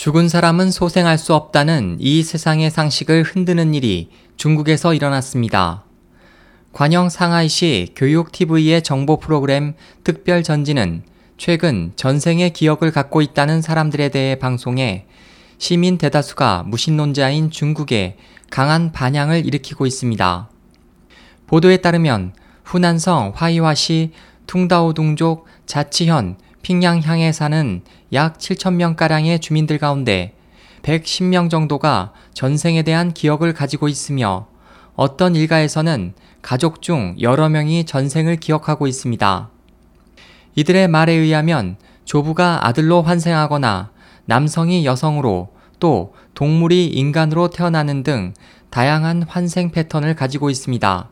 죽은 사람은 소생할 수 없다는 이 세상의 상식을 흔드는 일이 중국에서 일어났습니다. 관영 상하이시 교육TV의 정보 프로그램 특별 전지는 최근 전생의 기억을 갖고 있다는 사람들에 대해 방송해 시민 대다수가 무신론자인 중국에 강한 반향을 일으키고 있습니다. 보도에 따르면 후난성 화이화시 퉁다오둥족 자치현 핑양향에 사는 약 7천명가량의 주민들 가운데 110명 정도가 전생에 대한 기억을 가지고 있으며 어떤 일가에서는 가족 중 여러 명이 전생을 기억하고 있습니다. 이들의 말에 의하면 조부가 아들로 환생하거나 남성이 여성으로 또 동물이 인간으로 태어나는 등 다양한 환생 패턴을 가지고 있습니다.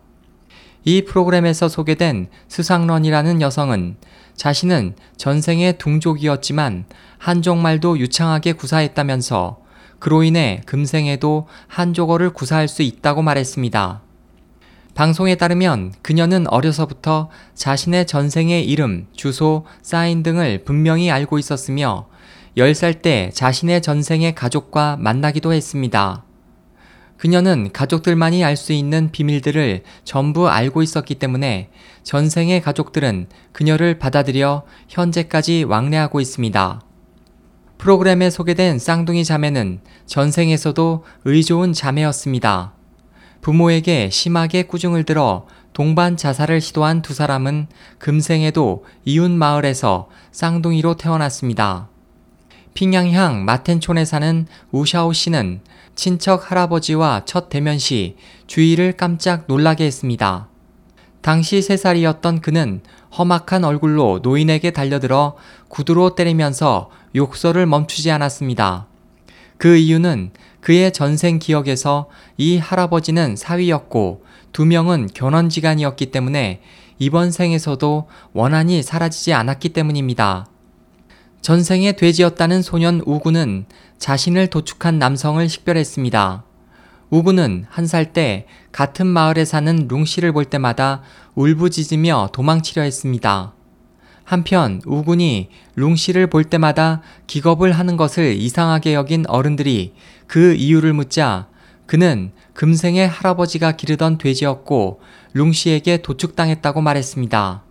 이 프로그램에서 소개된 스상런이라는 여성은 자신은 전생의 둥족이었지만 한족말도 유창하게 구사했다면서 그로 인해 금생에도 한족어를 구사할 수 있다고 말했습니다. 방송에 따르면 그녀는 어려서부터 자신의 전생의 이름, 주소, 사인 등을 분명히 알고 있었으며 10살 때 자신의 전생의 가족과 만나기도 했습니다. 그녀는 가족들만이 알 수 있는 비밀들을 전부 알고 있었기 때문에 전생의 가족들은 그녀를 받아들여 현재까지 왕래하고 있습니다. 프로그램에 소개된 쌍둥이 자매는 전생에서도 의좋은 자매였습니다. 부모에게 심하게 꾸중을 들어 동반 자살을 시도한 두 사람은 금생에도 이웃 마을에서 쌍둥이로 태어났습니다. 핑양향 마텐촌에 사는 우샤오 씨는 친척 할아버지와 첫 대면 시 주위를 깜짝 놀라게 했습니다. 당시 3살이었던 그는 험악한 얼굴로 노인에게 달려들어 구두로 때리면서 욕설을 멈추지 않았습니다. 그 이유는 그의 전생 기억에서 이 할아버지는 사위였고 두 명은 견원지간이었기 때문에 이번 생에서도 원한이 사라지지 않았기 때문입니다. 전생에 돼지였다는 소년 우구는 자신을 도축한 남성을 식별했습니다. 우구는 한 살 때 같은 마을에 사는 룽 씨를 볼 때마다 울부짖으며 도망치려 했습니다. 한편 우군이 룽 씨를 볼 때마다 기겁을 하는 것을 이상하게 여긴 어른들이 그 이유를 묻자 그는 금생의 할아버지가 기르던 돼지였고 룽 씨에게 도축당했다고 말했습니다.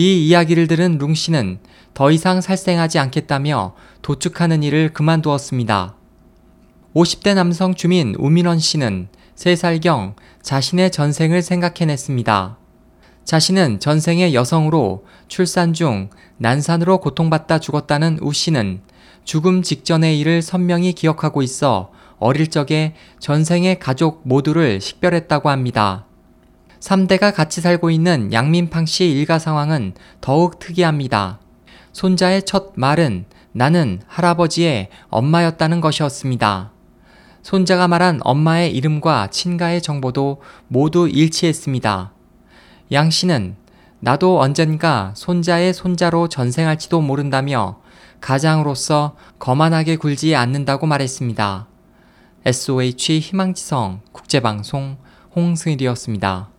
이 이야기를 들은 룽 씨는 더 이상 살생하지 않겠다며 도축하는 일을 그만두었습니다. 50대 남성 주민 우민원 씨는 3살경 자신의 전생을 생각해냈습니다. 자신은 전생의 여성으로 출산 중 난산으로 고통받다 죽었다는 우 씨는 죽음 직전의 일을 선명히 기억하고 있어 어릴 적에 전생의 가족 모두를 식별했다고 합니다. 3대가 같이 살고 있는 양민팡 씨 일가 상황은 더욱 특이합니다. 손자의 첫 말은 나는 할아버지의 엄마였다는 것이었습니다. 손자가 말한 엄마의 이름과 친가의 정보도 모두 일치했습니다. 양 씨는 나도 언젠가 손자의 손자로 전생할지도 모른다며 가장으로서 거만하게 굴지 않는다고 말했습니다. SOH 희망지성 국제방송 홍승일이었습니다.